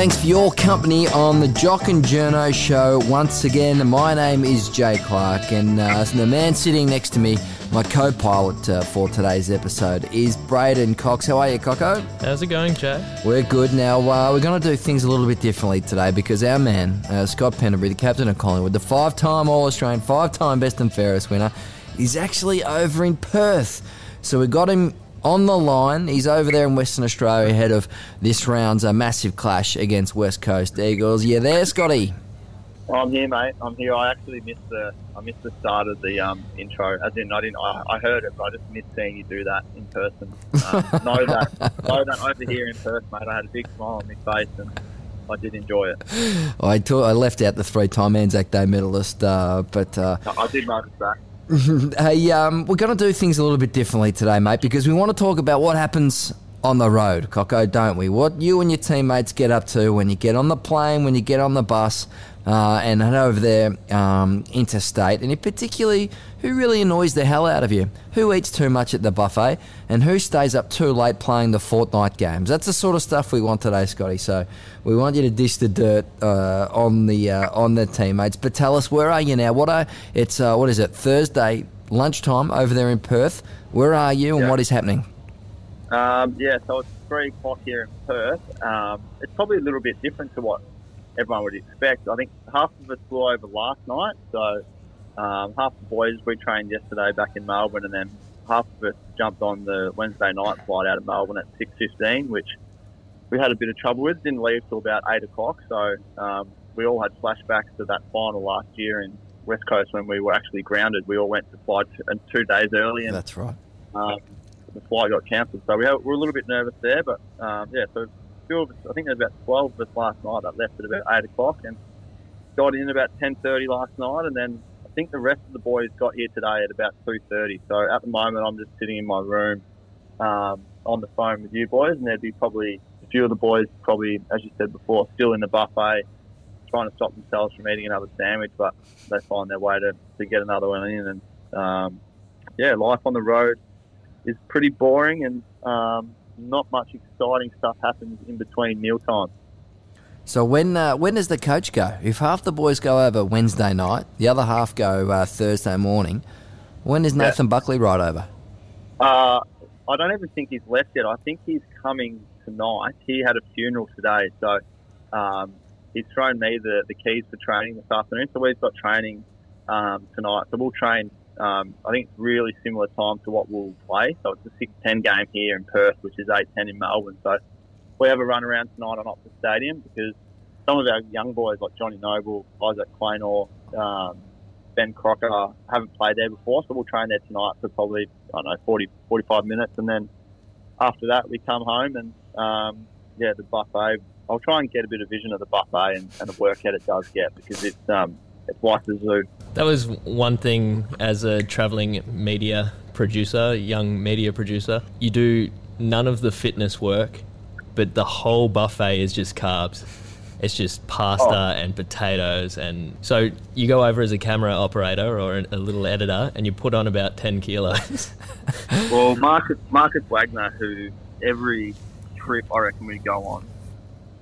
Thanks for your company on the Jock and Journo show. Once again, my name is Jay Clark, and uh, the man sitting next to me, my co pilot uh, for today's episode, is Braden Cox. How are you, Coco? How's it going, Jay? We're good. Now, uh, we're going to do things a little bit differently today because our man, uh, Scott Pendlebury, the captain of Collingwood, the five time All Australian, five time Best and Fairest winner, is actually over in Perth. So we got him on the line. He's over there in Western Australia ahead of this round's a massive clash against West Coast Eagles. Yeah, there, Scotty. I'm here, mate. I'm here. I actually missed the I missed the start of the um, intro. As in, I didn't. I, I, heard it, but I just missed seeing you do that in person. Um, know that, know that over here in Perth, mate. I had a big smile on my face and. I did enjoy it. I, I left out the three-time Anzac Day medalist, uh, but uh, I did notice that. hey, um, we're going to do things a little bit differently today, mate, because we want to talk about what happens on the road, Coco, don't we? What you and your teammates get up to when you get on the plane, when you get on the bus, uh, and head over there um, interstate, and in particularly, who really annoys the hell out of you? Who eats too much at the buffet, and who stays up too late playing the Fortnite games? That's the sort of stuff we want today, Scotty. So we want you to dish the dirt uh, on the uh, on the teammates. But tell us, where are you now? What are it's uh, what is it? Thursday lunchtime over there in Perth. Where are you, and yeah. what is happening? Um, yeah, so it's three o'clock here in Perth. Um, it's probably a little bit different to what everyone would expect. I think half of us flew over last night, so um, half the boys we trained yesterday back in Melbourne, and then half of us jumped on the Wednesday night flight out of Melbourne at six fifteen, which we had a bit of trouble with. Didn't leave till about eight o'clock, so um, we all had flashbacks to that final last year in West Coast when we were actually grounded. We all went to fly two, two days early, and that's right. Um, the flight got cancelled, so we have, we're a little bit nervous there, but um, yeah, so few of us, I think there was about 12 of us last night that left at about 8 o'clock and got in about 10.30 last night. And then I think the rest of the boys got here today at about 2.30. So at the moment, I'm just sitting in my room um, on the phone with you boys. And there'd be probably a few of the boys, probably, as you said before, still in the buffet trying to stop themselves from eating another sandwich, but they find their way to, to get another one in. And um, yeah, life on the road is pretty boring and um, not much exciting stuff happens in between meal times. So when uh, when does the coach go? If half the boys go over Wednesday night, the other half go uh, Thursday morning. When does Nathan yeah. Buckley ride over? Uh, I don't even think he's left yet. I think he's coming tonight. He had a funeral today, so um, he's thrown me the, the keys for training this afternoon. So we've got training um, tonight. So we'll train um, I think it's really similar time to what we'll play. So it's a 6 10 game here in Perth, which is 8 10 in Melbourne. So we have a run around tonight on Optus Stadium because some of our young boys like Johnny Noble, Isaac Quaynor, um, Ben Crocker haven't played there before. So we'll train there tonight for probably, I don't know, 40, 45 minutes. And then after that, we come home and, um, yeah, the buffet. I'll try and get a bit of vision of the buffet and, and the workout it does get because it's, um, it's like the zoo. That was one thing as a traveling media producer, young media producer. You do none of the fitness work, but the whole buffet is just carbs. It's just pasta oh. and potatoes, and so you go over as a camera operator or a little editor, and you put on about ten kilos. well, Marcus Marcus Wagner, who every trip I reckon we go on,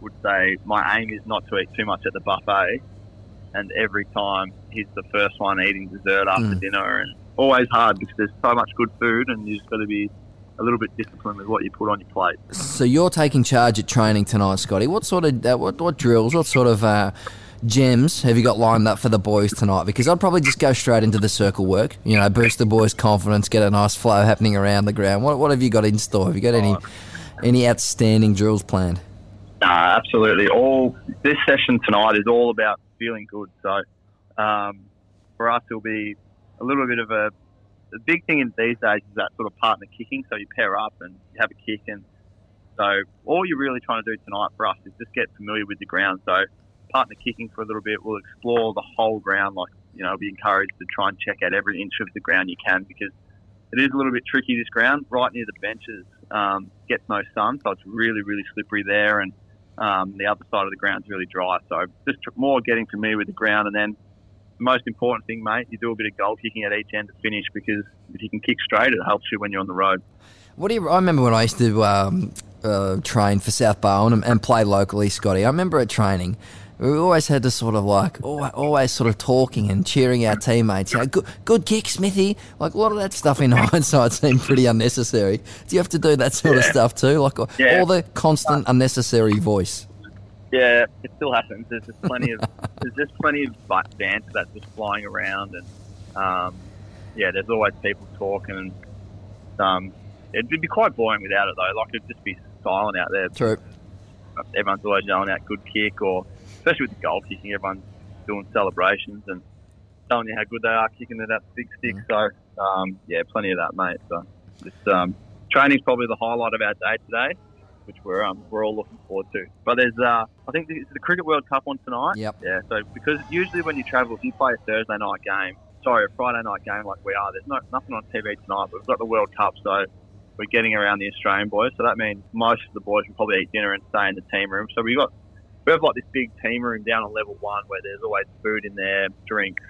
would say my aim is not to eat too much at the buffet, and every time he's the first one eating dessert after mm. dinner, and always hard because there's so much good food, and you just got to be a little bit disciplined with what you put on your plate. So you're taking charge at training tonight, Scotty. What sort of uh, what, what drills? What sort of uh, gems have you got lined up for the boys tonight? Because I'd probably just go straight into the circle work. You know, boost the boys' confidence, get a nice flow happening around the ground. What, what have you got in store? Have you got any any outstanding drills planned? Absolutely. All this session tonight is all about feeling good. So um, for us, it'll be a little bit of a the big thing in these days is that sort of partner kicking. So you pair up and you have a kick, and so all you're really trying to do tonight for us is just get familiar with the ground. So partner kicking for a little bit. We'll explore the whole ground. Like you know, be encouraged to try and check out every inch of the ground you can because it is a little bit tricky. This ground right near the benches um, gets no sun, so it's really really slippery there and um, the other side of the ground's really dry. So just more getting familiar with the ground, and then the most important thing, mate, you do a bit of goal kicking at each end to finish because if you can kick straight, it helps you when you're on the road. What do you? I remember when I used to um, uh, train for South Bowen and, and play locally, Scotty, I remember at training, we always had to sort of like always, always sort of talking and cheering our teammates. You know, good, good kick, Smithy. Like a lot of that stuff in hindsight seemed pretty unnecessary. Do you have to do that sort of stuff too? Like Yeah. all the constant unnecessary voice. Yeah, it still happens. There's just plenty of there's just plenty of like banter that's just flying around, and um, yeah, there's always people talking. And um, it'd be quite boring without it though. Like it'd just be silent out there. True. Everyone's always yelling out good kick, or especially with the goal kicking, everyone's doing celebrations and telling you how good they are kicking it at big stick. So um, yeah, plenty of that, mate. So just um, training's probably the highlight of our day today which we're um, we're all looking forward to. But there's uh, I think it's the Cricket World Cup on tonight. Yep. Yeah. So because usually when you travel, if you play a Thursday night game, sorry, a Friday night game like we are, there's no nothing on TV tonight. But we've got the World Cup, so we're getting around the Australian boys. So that means most of the boys will probably eat dinner and stay in the team room. So we've got we have like this big team room down on level one where there's always food in there, drinks,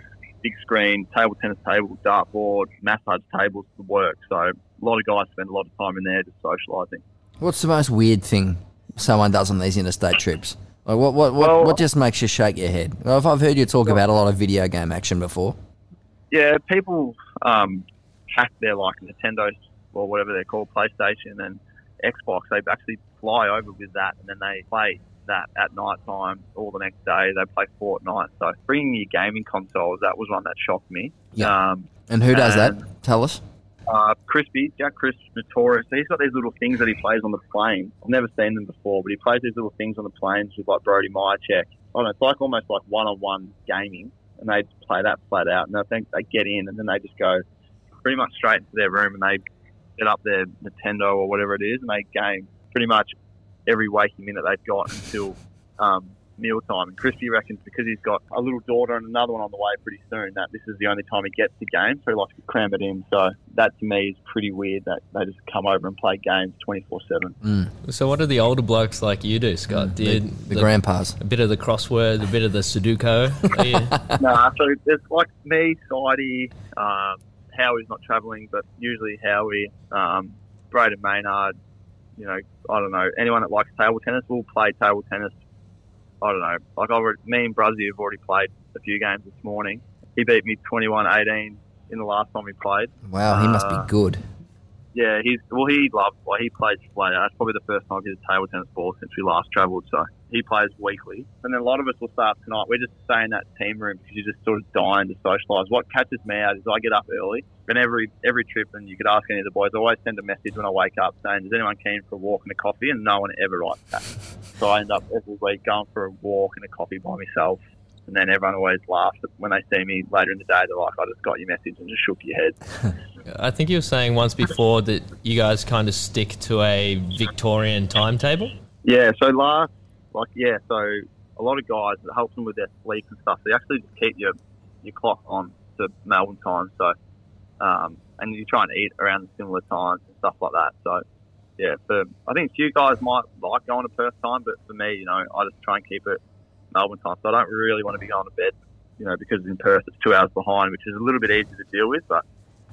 big screen, table tennis table, dartboard, massage tables, the work. So a lot of guys spend a lot of time in there just socialising. What's the most weird thing someone does on these interstate trips? Like what what what, Well- what just makes you shake your head? Well, I've, I've heard you talk about a lot of video game action before. Yeah, people um, hack their like Nintendo or whatever they're called, PlayStation and Xbox. They actually fly over with that, and then they play that at night time or the next day. They play Fortnite. So bringing your gaming consoles, that was one that shocked me. Yeah. Um, And who does And- that? Tell us. uh, Crispy, Jack Crisp, notorious. He's got these little things that he plays on the plane. I've never seen them before, but he plays these little things on the planes with like Brodie Mihocek. I don't know, it's like almost like one-on-one gaming, and they play that flat out. And I think they get in, and then they just go pretty much straight into their room, and they set up their Nintendo or whatever it is, and they game pretty much every waking minute they've got until um, mealtime. And Crispy reckons because he's got a little daughter and another one on the way pretty soon, that this is the only time he gets to game, so he likes to cram it in. So that to me is pretty weird that they just come over and play games 24 7. Mm, So what do the older blokes like you do, Scott? Do the, you, the grandpas. a bit of the crossword, a bit of the Sudoku. Are you- nah, so it's like me, Sidey, um, Howie's not travelling, but usually Howie, um, Brayden Maynard, you know, I don't know, anyone that likes table tennis will play table tennis. I don't know. Like, I've already, me and Bruzzy have already played a few games this morning. He beat me 21 18 in the last time we played. Wow, he must Uh, be good. Yeah, he's well. He loves. Like he plays flat. That's probably the first time he's a table tennis ball since we last travelled. So he plays weekly, and then a lot of us will start tonight. We're just staying in that team room because you're just sort of dying to socialise. What catches me out is I get up early, and every every trip, and you could ask any of the boys. I always send a message when I wake up saying, "Is anyone keen for a walk and a coffee?" And no one ever writes back. So I end up every week going for a walk and a coffee by myself. And then everyone always laughs when they see me later in the day. They're like, "I just got your message and just shook your head." I think you were saying once before that you guys kind of stick to a Victorian timetable. Yeah, so last, like, yeah, so a lot of guys, it helps them with their sleep and stuff. They actually just keep your, your clock on to Melbourne time. So, um, and you try and eat around similar times and stuff like that. So, yeah, for, I think a few guys might like going to Perth time, but for me, you know, I just try and keep it Melbourne time. So I don't really want to be going to bed, you know, because in Perth it's two hours behind, which is a little bit easier to deal with. But,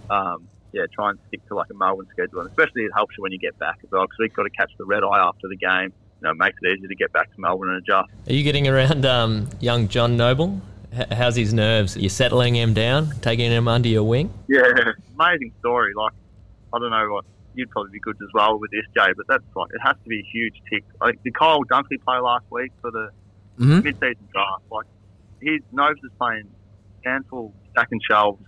um, yeah, try and stick to like a Melbourne schedule. And especially it helps you when you get back as well, because we've got to catch the red eye after the game. You know, it makes it easier to get back to Melbourne and adjust. Are you getting around um, young John Noble? H- how's his nerves? Are you settling him down, taking him under your wing? Yeah, amazing story. Like, I don't know what you'd probably be good as well with this, Jay, but that's like it has to be a huge tick. Like, did Kyle Dunkley play last week for the hmm mid-season draft? Like, he Nobes is playing handful stacking shelves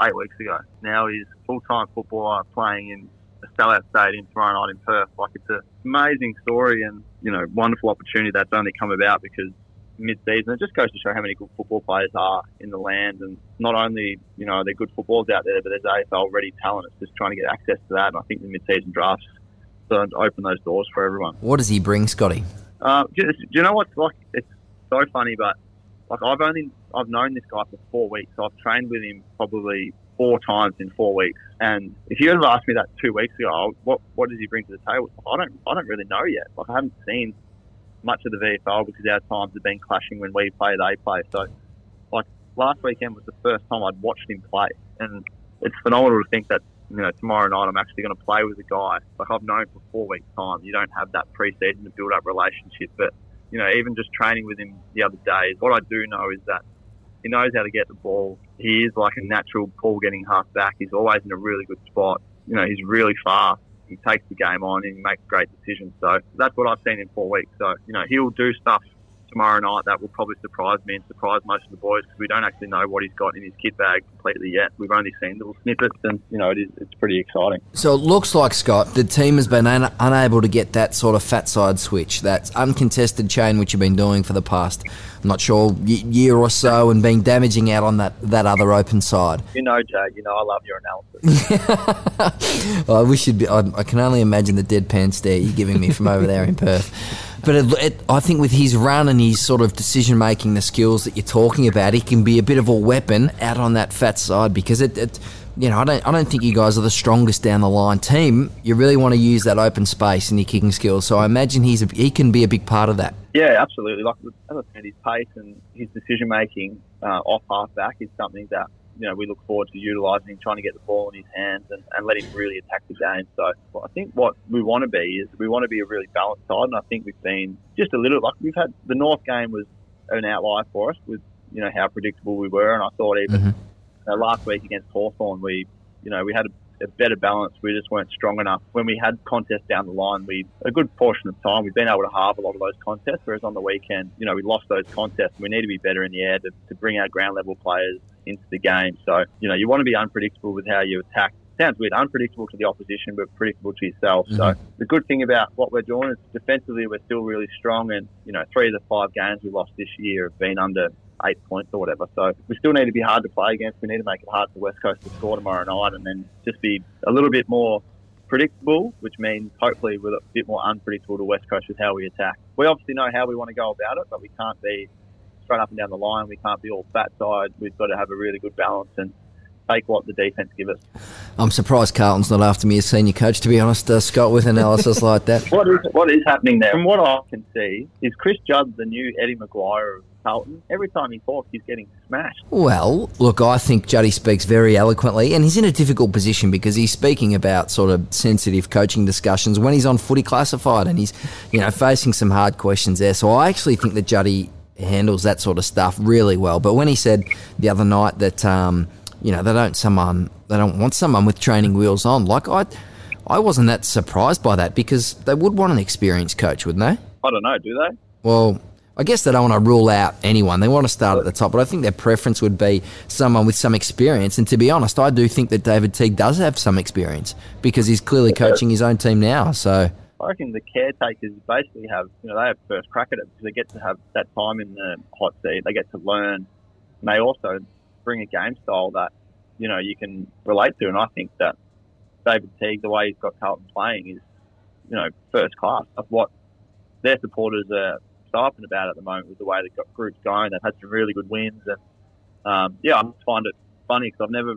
eight weeks ago. Now he's full-time footballer playing in a sellout stadium tomorrow night in Perth. Like, it's an amazing story and you know wonderful opportunity that's only come about because mid-season. It just goes to show how many good football players are in the land, and not only you know they're there good footballers out there, but there's AFL ready talent. It's just trying to get access to that, and I think the mid-season drafts to open those doors for everyone. What does he bring, Scotty? Uh, do, do you know what's like? It's so funny, but like I've only I've known this guy for four weeks. So I've trained with him probably four times in four weeks. And if you had asked me that two weeks ago, what what does he bring to the table? I don't I don't really know yet. Like I haven't seen much of the VFL because our times have been clashing when we play, they play. So like last weekend was the first time I'd watched him play, and it's phenomenal to think that you know, tomorrow night I'm actually going to play with a guy like I've known for four weeks' time. You don't have that pre-season to build up relationship, but you know, even just training with him the other day, what I do know is that he knows how to get the ball. He is like a natural ball getting half back. He's always in a really good spot. You know, he's really fast. He takes the game on and he makes great decisions. So that's what I've seen in four weeks. So, you know, he'll do stuff tomorrow night that will probably surprise me and surprise most of the boys because we don't actually know what he's got in his kit bag completely yet. We've only seen little snippets, and you know it is, it's pretty exciting. So it looks like Scott, the team has been un- unable to get that sort of fat side switch, that uncontested chain which you've been doing for the past, I'm not sure, y- year or so, and being damaging out on that that other open side. You know, Jay, you know I love your analysis. well, I wish you'd be. I, I can only imagine the deadpan stare you're giving me from over there in Perth. But it, it, I think with his run and his sort of decision making, the skills that you're talking about, he can be a bit of a weapon out on that fat side because it, it you know, I don't, I don't think you guys are the strongest down the line team. You really want to use that open space in your kicking skills. So I imagine he's a, he can be a big part of that. Yeah, absolutely. Like as I said, his pace and his decision making uh, off half back is something that you know we look forward to utilising, trying to get the ball in his hands and, and let him really attack the game. So well, I think what we want to be is we want to be a really balanced side, and I think we've been just a little like we've had the North game was an outlier for us with you know how predictable we were, and I thought even mm-hmm. you know, last week against Hawthorn we you know we had a a better balance. We just weren't strong enough. When we had contests down the line, we a good portion of time we've been able to halve a lot of those contests. Whereas on the weekend, you know, we lost those contests. We need to be better in the air to, to bring our ground level players into the game. So, you know, you want to be unpredictable with how you attack. Sounds weird, unpredictable to the opposition, but predictable to yourself. Mm-hmm. So the good thing about what we're doing is defensively we're still really strong, and you know, three of the five games we lost this year have been under eight points or whatever. So we still need to be hard to play against. We need to make it hard for West Coast to score tomorrow night, and then just be a little bit more predictable, which means hopefully we're a bit more unpredictable to West Coast with how we attack. We obviously know how we want to go about it, but we can't be straight up and down the line. We can't be all fat side. We've got to have a really good balance and take what the defense give us. I'm surprised Carlton's not after me as senior coach, to be honest, uh, Scott, with analysis like that. What is what is happening there? From what I can see, is Chris Judd the new Eddie McGuire of Carlton. Every time he talks, he's getting smashed. Well, look, I think Juddy speaks very eloquently, and he's in a difficult position because he's speaking about sort of sensitive coaching discussions when he's on footy classified, and he's, you know, facing some hard questions there. So I actually think that Juddy handles that sort of stuff really well. But when he said the other night that um, you know they don't someone they don't want someone with training wheels on, like I I wasn't that surprised by that because they would want an experienced coach, wouldn't they? I don't know, do they? Well, I guess they don't want to rule out anyone. They want to start at the top, but I think their preference would be someone with some experience. And to be honest, I do think that David Teague does have some experience because he's clearly coaching his own team now. So I reckon the caretakers basically have, you know, they have first crack at it because they get to have that time in the hot seat. They get to learn. And they also bring a game style that, you know, you can relate to. And I think that David Teague, the way he's got Carlton playing is, you know, first class of what their supporters are excited about at the moment with the way the group's going. They've had some really good wins. And, um, yeah, I find it funny because I've never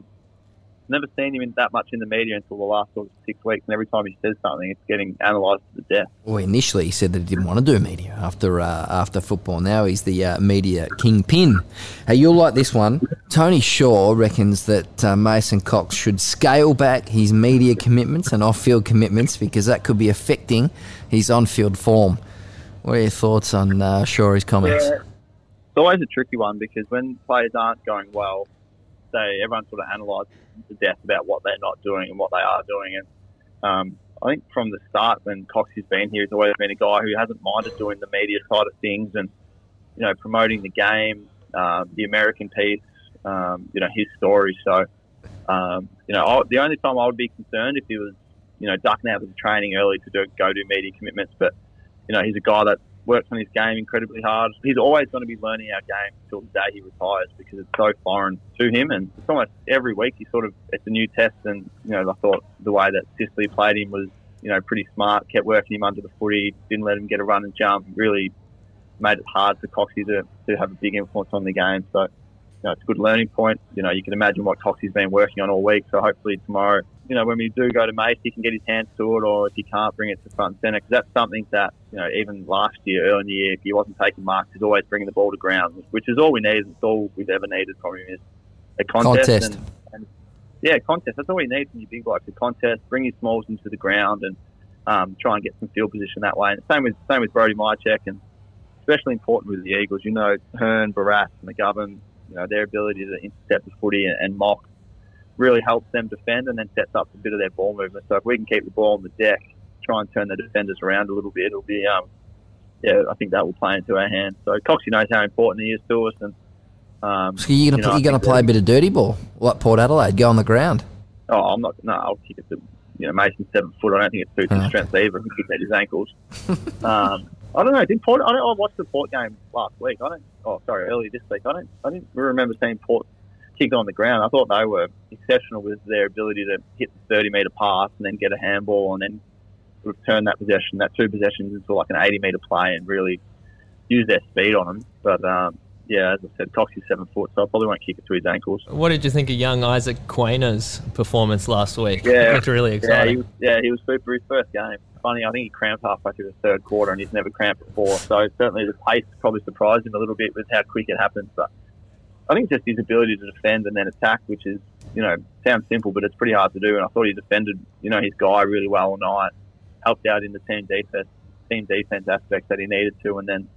never seen him in that much in the media until the last sort of six weeks. And every time he says something, it's getting analysed to the death. Well, initially he said that he didn't want to do media after uh, after football. Now he's the uh, media kingpin. Hey, you'll like this one. Tony Shaw reckons that uh, Mason Cox should scale back his media commitments and off-field commitments because that could be affecting his on-field form. What are your thoughts on uh, Shaw's comments? Yeah. It's always a tricky one because when players aren't going well, they everyone sort of analyses to death about what they're not doing and what they are doing. And um, I think from the start, when Cox has been here, he's always been a guy who hasn't minded doing the media side of things and you know promoting the game, um, the American piece, um, you know his story. So um, you know I, the only time I would be concerned if he was you know ducking out of the training early to do, go do media commitments, but you know he's a guy that works on his game incredibly hard. He's always going to be learning our game until the day he retires because it's so foreign to him. And it's almost every week he sort of it's a new test. And you know, I thought the way that Sicily played him was you know pretty smart. Kept working him under the footy, didn't let him get a run and jump. Really made it hard for Coxie to, to have a big influence on the game. So you know, it's a good learning point. You know, you can imagine what Coxie's been working on all week. So hopefully tomorrow, you know, when we do go to Mace, he can get his hands to it, or if he can't, bring it to front and centre. Because that's something that, you know, even last year, early in the year, if he wasn't taking marks, he's always bringing the ball to ground, which is all we need. It's all we've ever needed from him is a contest. contest. And, and yeah, contest. That's all you need from your big blokes. A contest. Bring your smalls into the ground and um, try and get some field position that way. And same with same with Brodie Mihocek, and especially important with the Eagles. You know, Hurn, Barrass, McGovern. You know, their ability to intercept the footy and, and mock really helps them defend, and then sets up a bit of their ball movement. So if we can keep the ball on the deck, try and turn the defenders around a little bit, it'll be um, yeah, I think that will play into our hands. So Coxie knows how important he is to us, and um, So you're gonna you know, I you gonna play a bit of dirty ball, like Port Adelaide, go on the ground. Oh, I'm not. No, I'll kick it to you know Mason's seven foot. I don't think it suits his strength either. He kicked at his ankles. um, I don't know. Did Port? I, don't, I watched the Port game last week. I don't. Oh, sorry, earlier this week. I don't. I didn't remember seeing Port kick on the ground. I thought they were exceptional with their ability to hit the 30 metre pass and then get a handball and then sort of turn that possession, that two possessions, into like an 80 metre play and really use their speed on them. But um, yeah, as I said, Coxie's seven foot, so I probably won't kick it to his ankles. What did you think of young Isaac Quaynor's performance last week? Yeah. it looked really Yeah, exciting. he was, yeah, he was super. His first game. Funny, I think he cramped halfway through the third quarter, and he's never cramped before. So certainly the pace probably surprised him a little bit with how quick it happened. But I think just his ability to defend and then attack, which is you know sounds simple, but it's pretty hard to do. And I thought he defended you know his guy really well all night, helped out in the team defense team defense aspect that he needed to, and then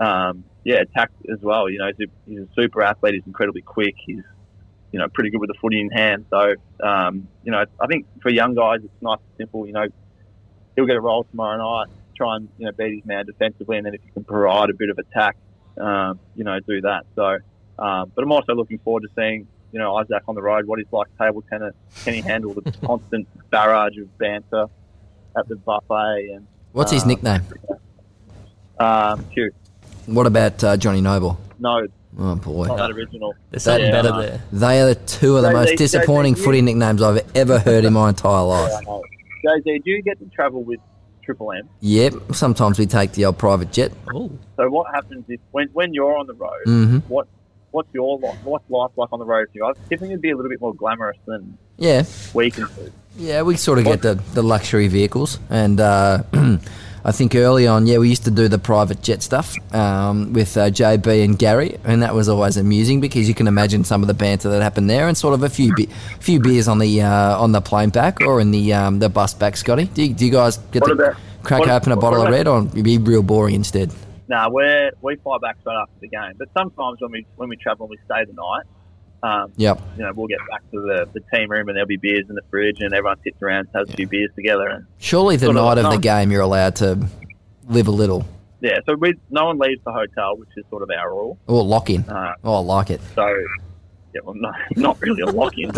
um, yeah, attacked as well. You know, he's a, super athlete. He's incredibly quick. He's you know pretty good with the footy in hand. So um, you know, I think for young guys, it's nice and simple. You know, he'll get a role tomorrow night. Try and you know beat his man defensively, and then if you can provide a bit of attack, um, you know, do that. So, um, but I'm also looking forward to seeing you know Isaac on the road. What he's like table tennis. Can he handle the constant barrage of banter at the buffet and What's his Uh, nickname? um, cute? What about uh, Johnny Noble? No, Oh boy, not that original. There's something Yeah, better no. there. they are the two of the They- most they- disappointing they- footy nicknames I've ever heard in my entire life. Yeah, I know. Jay, do you get to travel with Triple M? Yep, sometimes we take the old private jet. Oh, So what happens if when, when you're on the road? hmm What what's your life? What's life like on the road for you? Thinking it'd be a little bit more glamorous than Yeah, we can do. Yeah, we sort of get the, the luxury vehicles, and uh, I think early on, yeah, we used to do the private jet stuff um, with uh, JB and Gary, and that was always amusing because you can imagine some of the banter that happened there, and sort of a few be- few beers on the uh, on the plane back or in the um, the bus back. Scotty, do you, do you guys get What to about- crack what- open a bottle of red, or be real boring instead? Nah, we're we fly back straight after the game. But sometimes when we when we travel and we stay the night, um, Yep. you know, we'll get back to the, the team room and there'll be beers in the fridge and everyone sits around and has a few beers together and Surely the of night of the game, you're allowed to live a little yeah. So we no one leaves the hotel, which is sort of our rule. or lock in. Uh, Oh, I like it. So, yeah, well, no, not really a lock in. um,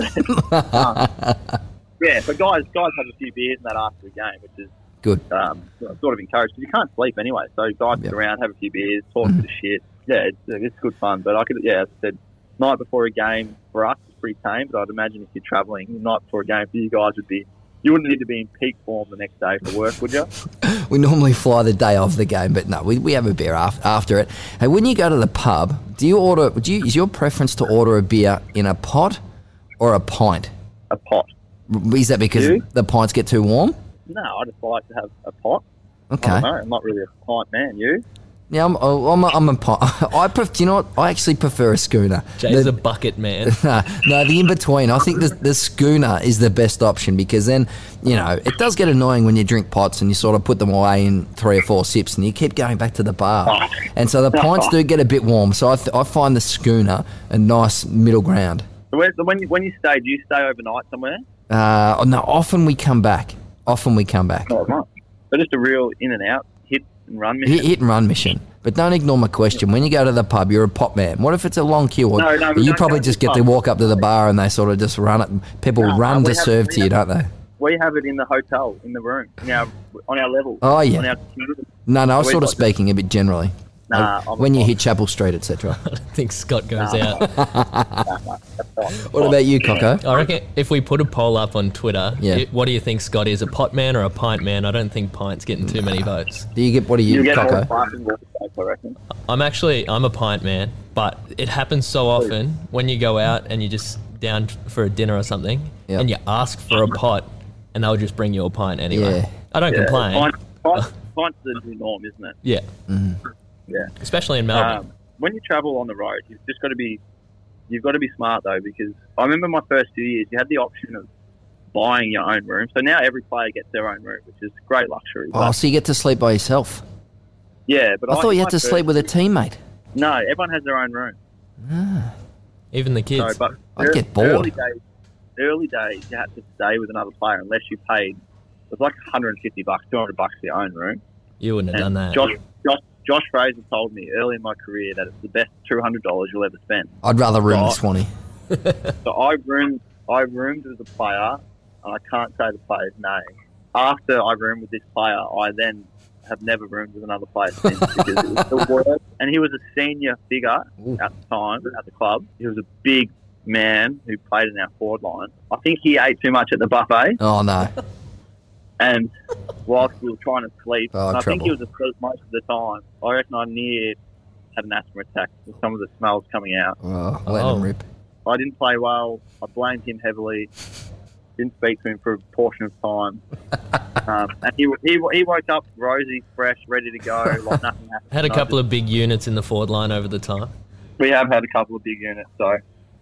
yeah, but guys, guys have a few beers in that after the game, which is Good. Um, sort of encouraged because you can't sleep anyway. So guys Yep. around, have a few beers, talk to shit. Yeah, it's, it's good fun. But I could, yeah, I said, night before a game for us is pretty tame. But I'd imagine if you're travelling, the night before a game for you guys would be. You wouldn't need to be in peak form the next day for work, would you? We normally fly the day of the game, but no, we, we have a beer af- after it. Hey, when you go to the pub, do you order? Do you, is your preference to order a beer in a pot or a pint? A pot. Is that because the pints get too warm? No, I just like to have a pot. I Okay. don't know. I'm not really a pint man. You? Yeah, I'm, oh, I'm, a, I'm a pint. I pref- do you know what? I actually prefer a schooner. Jay's The- a bucket man. no, no, the in between. I think the, the schooner is the best option because then, you know, it does get annoying when you drink pots and you sort of put them away in three or four sips and you keep going back to the bar. And so the pints do get a bit warm. So I, th- I find the schooner a nice middle ground. So where, so when you when you stay, do you stay overnight somewhere? Uh, no, often we come back. Often we come back. Oh, right. So just a real in and out, hit and run mission. Hit, hit and run mission. But don't ignore my question. When you go to the pub, you're a pot man. What if it's a long queue? Or No, no, you probably just get to walk up to the bar and they sort of just run it. People No, run to serve to you, don't they? We have it in the hotel, in the room, in our on our level. Oh, yeah. On our. No, no, I was sort of speaking a bit generally. Nah, when you pot. hit Chapel Street, etc. I think Scott goes Nah. out. What about you, Coco? I reckon if we put a poll up on Twitter, Yeah. it- what do you think Scott is, a pot man or a pint man? I don't think pint's getting too many votes. Do you get what are you, You get Coco? I reckon. I'm actually I'm a pint man, but it happens so often when you go out and you just down for a dinner or something, Yep. and you ask for a pot, and they'll just bring you a pint anyway. Yeah. I don't Yeah, complain. Pint, pint, pint's the new norm, isn't it? Yeah, Mm. Yeah. especially in Melbourne. Um, when you travel on the road, you've just got to be, you've got to be smart though because I remember my first two years, you had the option of buying your own room. So now every player gets their own room, which is great luxury. Oh, But, so you get to sleep by yourself. yeah, but I thought you had to sleep with a teammate. No, everyone has their own room. Even the kids. So, but I'd ear- get bored. Early days, early days, you had to stay with another player unless you paid. It was like 150 bucks, 200 bucks for your own room. you wouldn't have done that. Josh, Josh, Josh Fraser told me early in my career that it's the best $200 you'll ever spend. I'd rather room Right. with Swanee. So I roomed, I roomed with a player, and I can't say the player's name. After I roomed with this player, I then have never roomed with another player since because it was the worst. And he was a senior figure Ooh. at the time at the club. He was a big man who played in our forward line. I think he ate too much at the buffet, Oh no. And whilst we were trying to sleep, Oh, and I think he was asleep most of the time. I reckon I near had an asthma attack with some of the smells coming out. Oh, let Oh. him rip. I didn't play well. I blamed him heavily. Didn't speak to him for a portion of time. um, and he, he, he woke up rosy, fresh, ready to go, like nothing happened. Had a And I couple just- of big units in the forward line over the time. We have had a couple of big units, so.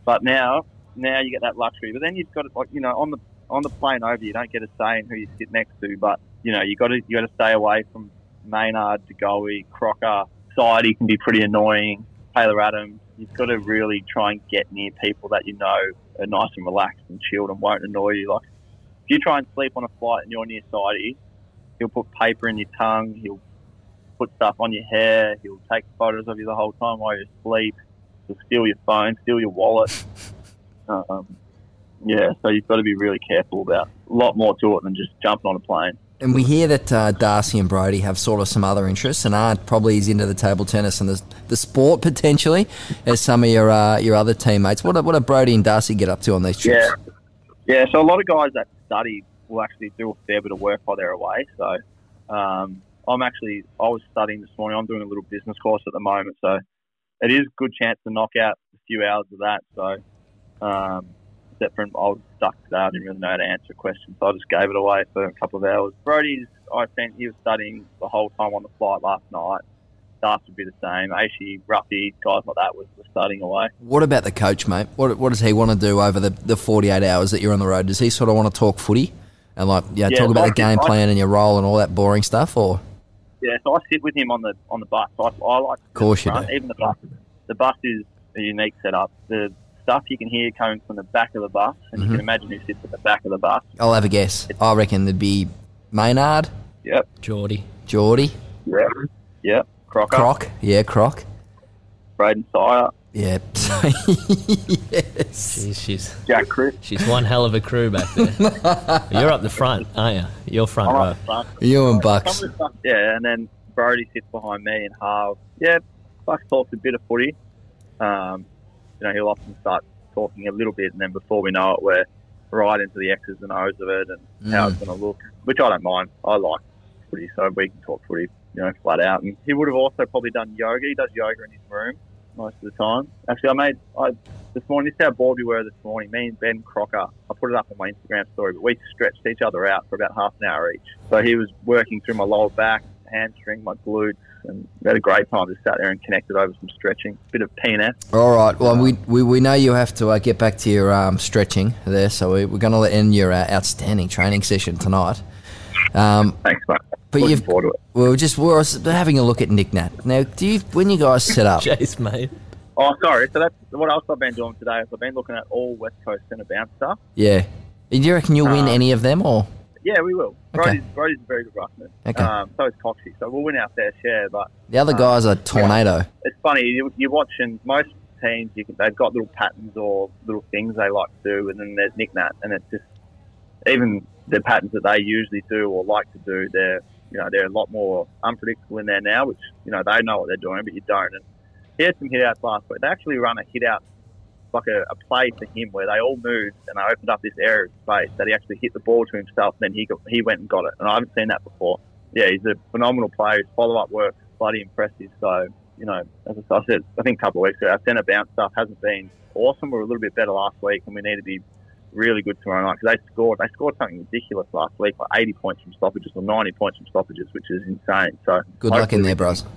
But now, now you get that luxury. But then you've got it like, you know, on the on the plane over, you don't get a say in who you sit next to. But you know, you got to you got to stay away from Maynard, De Goey, Crocker. Sidey can be pretty annoying. Taylor Adams. You've got to really try and get near people that you know are nice and relaxed and chilled and won't annoy you. Like if you try and sleep on a flight and you're near Sidey, he'll put paper in your tongue. He'll put stuff on your hair. He'll take photos of you the whole time while you sleep. He'll steal your phone, steal your wallet. Um, yeah, so you've got to be really careful about a lot more to it than just jumping on a plane. And we hear that uh, Darcy and Brody have sort of some other interests, and Art probably is into the table tennis and the, the sport potentially, as some of your uh, your other teammates. What do, what do Brody and Darcy get up to on these trips? Yeah, yeah. So a lot of guys that study will actually do a fair bit of work while they're away. So um, I'm actually I was studying this morning. I'm doing a little business course at the moment, so it is a good chance to knock out a few hours of that. So um, for I was stuck today, I didn't really know how to answer a question, so I just gave it away for a couple of hours. Brody's I think he was studying the whole time on the flight last night. Darts would be the same. Aishi, Ruffy, guys like that was were studying away. What about the coach, mate? What, what does he want to do over the, the 48 hours that you're on the road? Does he sort of want to talk footy and like yeah, Yeah, talk about the game I- plan and your role and all that boring stuff? Or Yeah, so I sit with him on the on the bus. I, I like Of course you do. even the bus. The bus is a unique setup. The stuff you can hear coming from the back of the bus, and you Mhm. can imagine who sits at the back of the bus. I'll have a guess. I reckon there'd be Maynard, Yep, Geordie. Geordie, yep, yep. Crocker, Croc. Yeah, Croc. Brayden Sier, Yeah. yes. She's, she's, Jack Crisp. she's one hell of a crew back there. You're up the front, aren't you? You're front I'm row. front. You and Bucks. of the stuff- yeah, and then Brody sits behind me and Harv. Yeah, Bucks talks a bit of footy. Um, you know, he'll often start talking a little bit, and then before we know it, we're right into the X's and O's of it and how Mm. it's going to look, which I don't mind. I like footy, so we can talk footy, you know, flat out. And he would have also probably done yoga. He does yoga in his room most of the time. Actually, I made I this morning. This is how bored we were this morning. Me and Ben Crocker. I put it up on my Instagram story, but we stretched each other out for about half an hour each. So he was working through my lower back, hamstring, my glutes, and we had a great time. Just sat there and connected over some stretching, a bit of PNF. All right. Well, we, we, we know you have to uh, get back to your um, stretching there, so we, we're going to let in your uh, outstanding training session tonight. Um, Thanks, mate. But Looking you've- forward to it. we were just we we're having a look at Nic Nat. Now, do you when you guys set up? Chase, mate. Oh, sorry. So that's what else I've been doing today. Is I've been looking at all West Coast centre bounce stuff. Yeah. Do you reckon you'll win Uh, any of them or? Yeah, we will. Okay. Brody's, Brody's a very good ruckman. Okay. Um, so is Coxie. So we'll win our fair share. But The other uh, guys are tornado. it's funny. You, you're watching most teams. You can, they've got little patterns or little things they like to do, and then there's Nic Nat, and it's just even the patterns that they usually do or like to do. They're you know they're a lot more unpredictable in there now, which you know they know what they're doing, but you don't. And he had some hit outs last week. They actually run a hit out like a, a play for him where they all moved and I opened up this area of space that he actually hit the ball to himself. And then he got, he went and got it, and I haven't seen that before. Yeah, he's a phenomenal player. His follow up work bloody impressive. So you know, as I said, I think a couple of weeks ago, our centre bounce stuff hasn't been awesome. We were a little bit better last week, and we need to be really good tomorrow night because they scored. They scored something ridiculous last week, like 80 points from stoppages or 90 points from stoppages, which is insane. So Good luck in there, bros.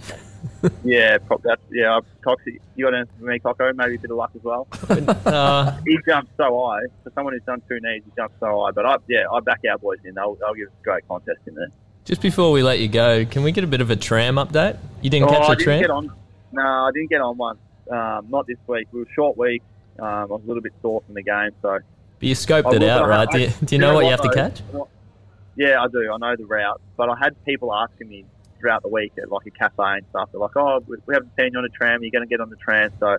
Yeah, prob- that's yeah. Coxie, you got anything for me, Coco? Maybe a bit of luck as well. Uh, he jumped so high. For someone who's done two knees, he jumped so high. But I, yeah, I back our boys in. They'll, they'll give us a great contest in there. just before we let you go, can we get a bit of a tram update? You didn't oh, catch I a didn't tram? get on. No, I didn't get on one. Um, not this week. It was a short week. Um, I was a little bit sore from the game, so But you scoped I it out, right? I- Do you, do you know what you have to catch? Yeah, I do. I know the route, but I had people asking me throughout the week at like a cafe and stuff. They're like, "Oh, we we haven't seen you on a tram. You're going to get on the tram." So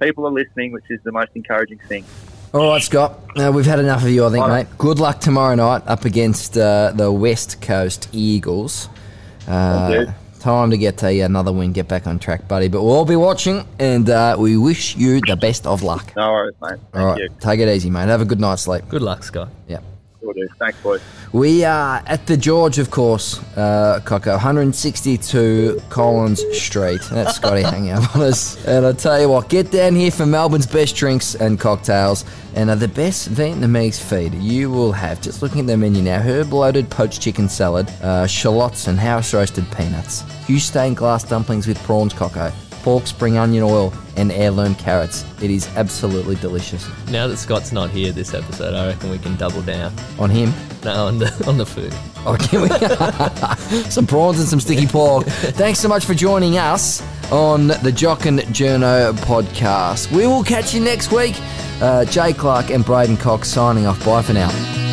people are listening, which is the most encouraging thing. All right, Scott. Uh, we've had enough of you, I think, All mate. Good luck tomorrow night up against uh, the West Coast Eagles. Uh, Thank you. Time to get a, another win, get back on track, buddy. But we'll all be watching, and uh, we wish you the best of luck. No worries, mate. Thank All right, you. take it easy, mate. Have a good night's sleep. Good luck, Scott. Yeah. Will do. Thanks, boys. We are at the George, of course, uh, Coco, 162 Collins Street. That's Scotty hanging out on us. And I tell you what, get down here for Melbourne's best drinks and cocktails and uh, the best Vietnamese feed you will have. Just looking at the menu now herb loaded poached chicken salad, uh, shallots and house roasted peanuts, hue stained glass dumplings with prawns, Coco, pork spring onion oil, and heirloom carrots. It is absolutely delicious. Now that Scott's not here this episode, I reckon we can double down. On him, No, on the on the food. Oh, can we? some prawns and some sticky pork. Thanks so much for joining us on the Jock and Journo podcast. We will catch you next week. Uh, Jay Clark and Braden Cox signing off. Bye for now.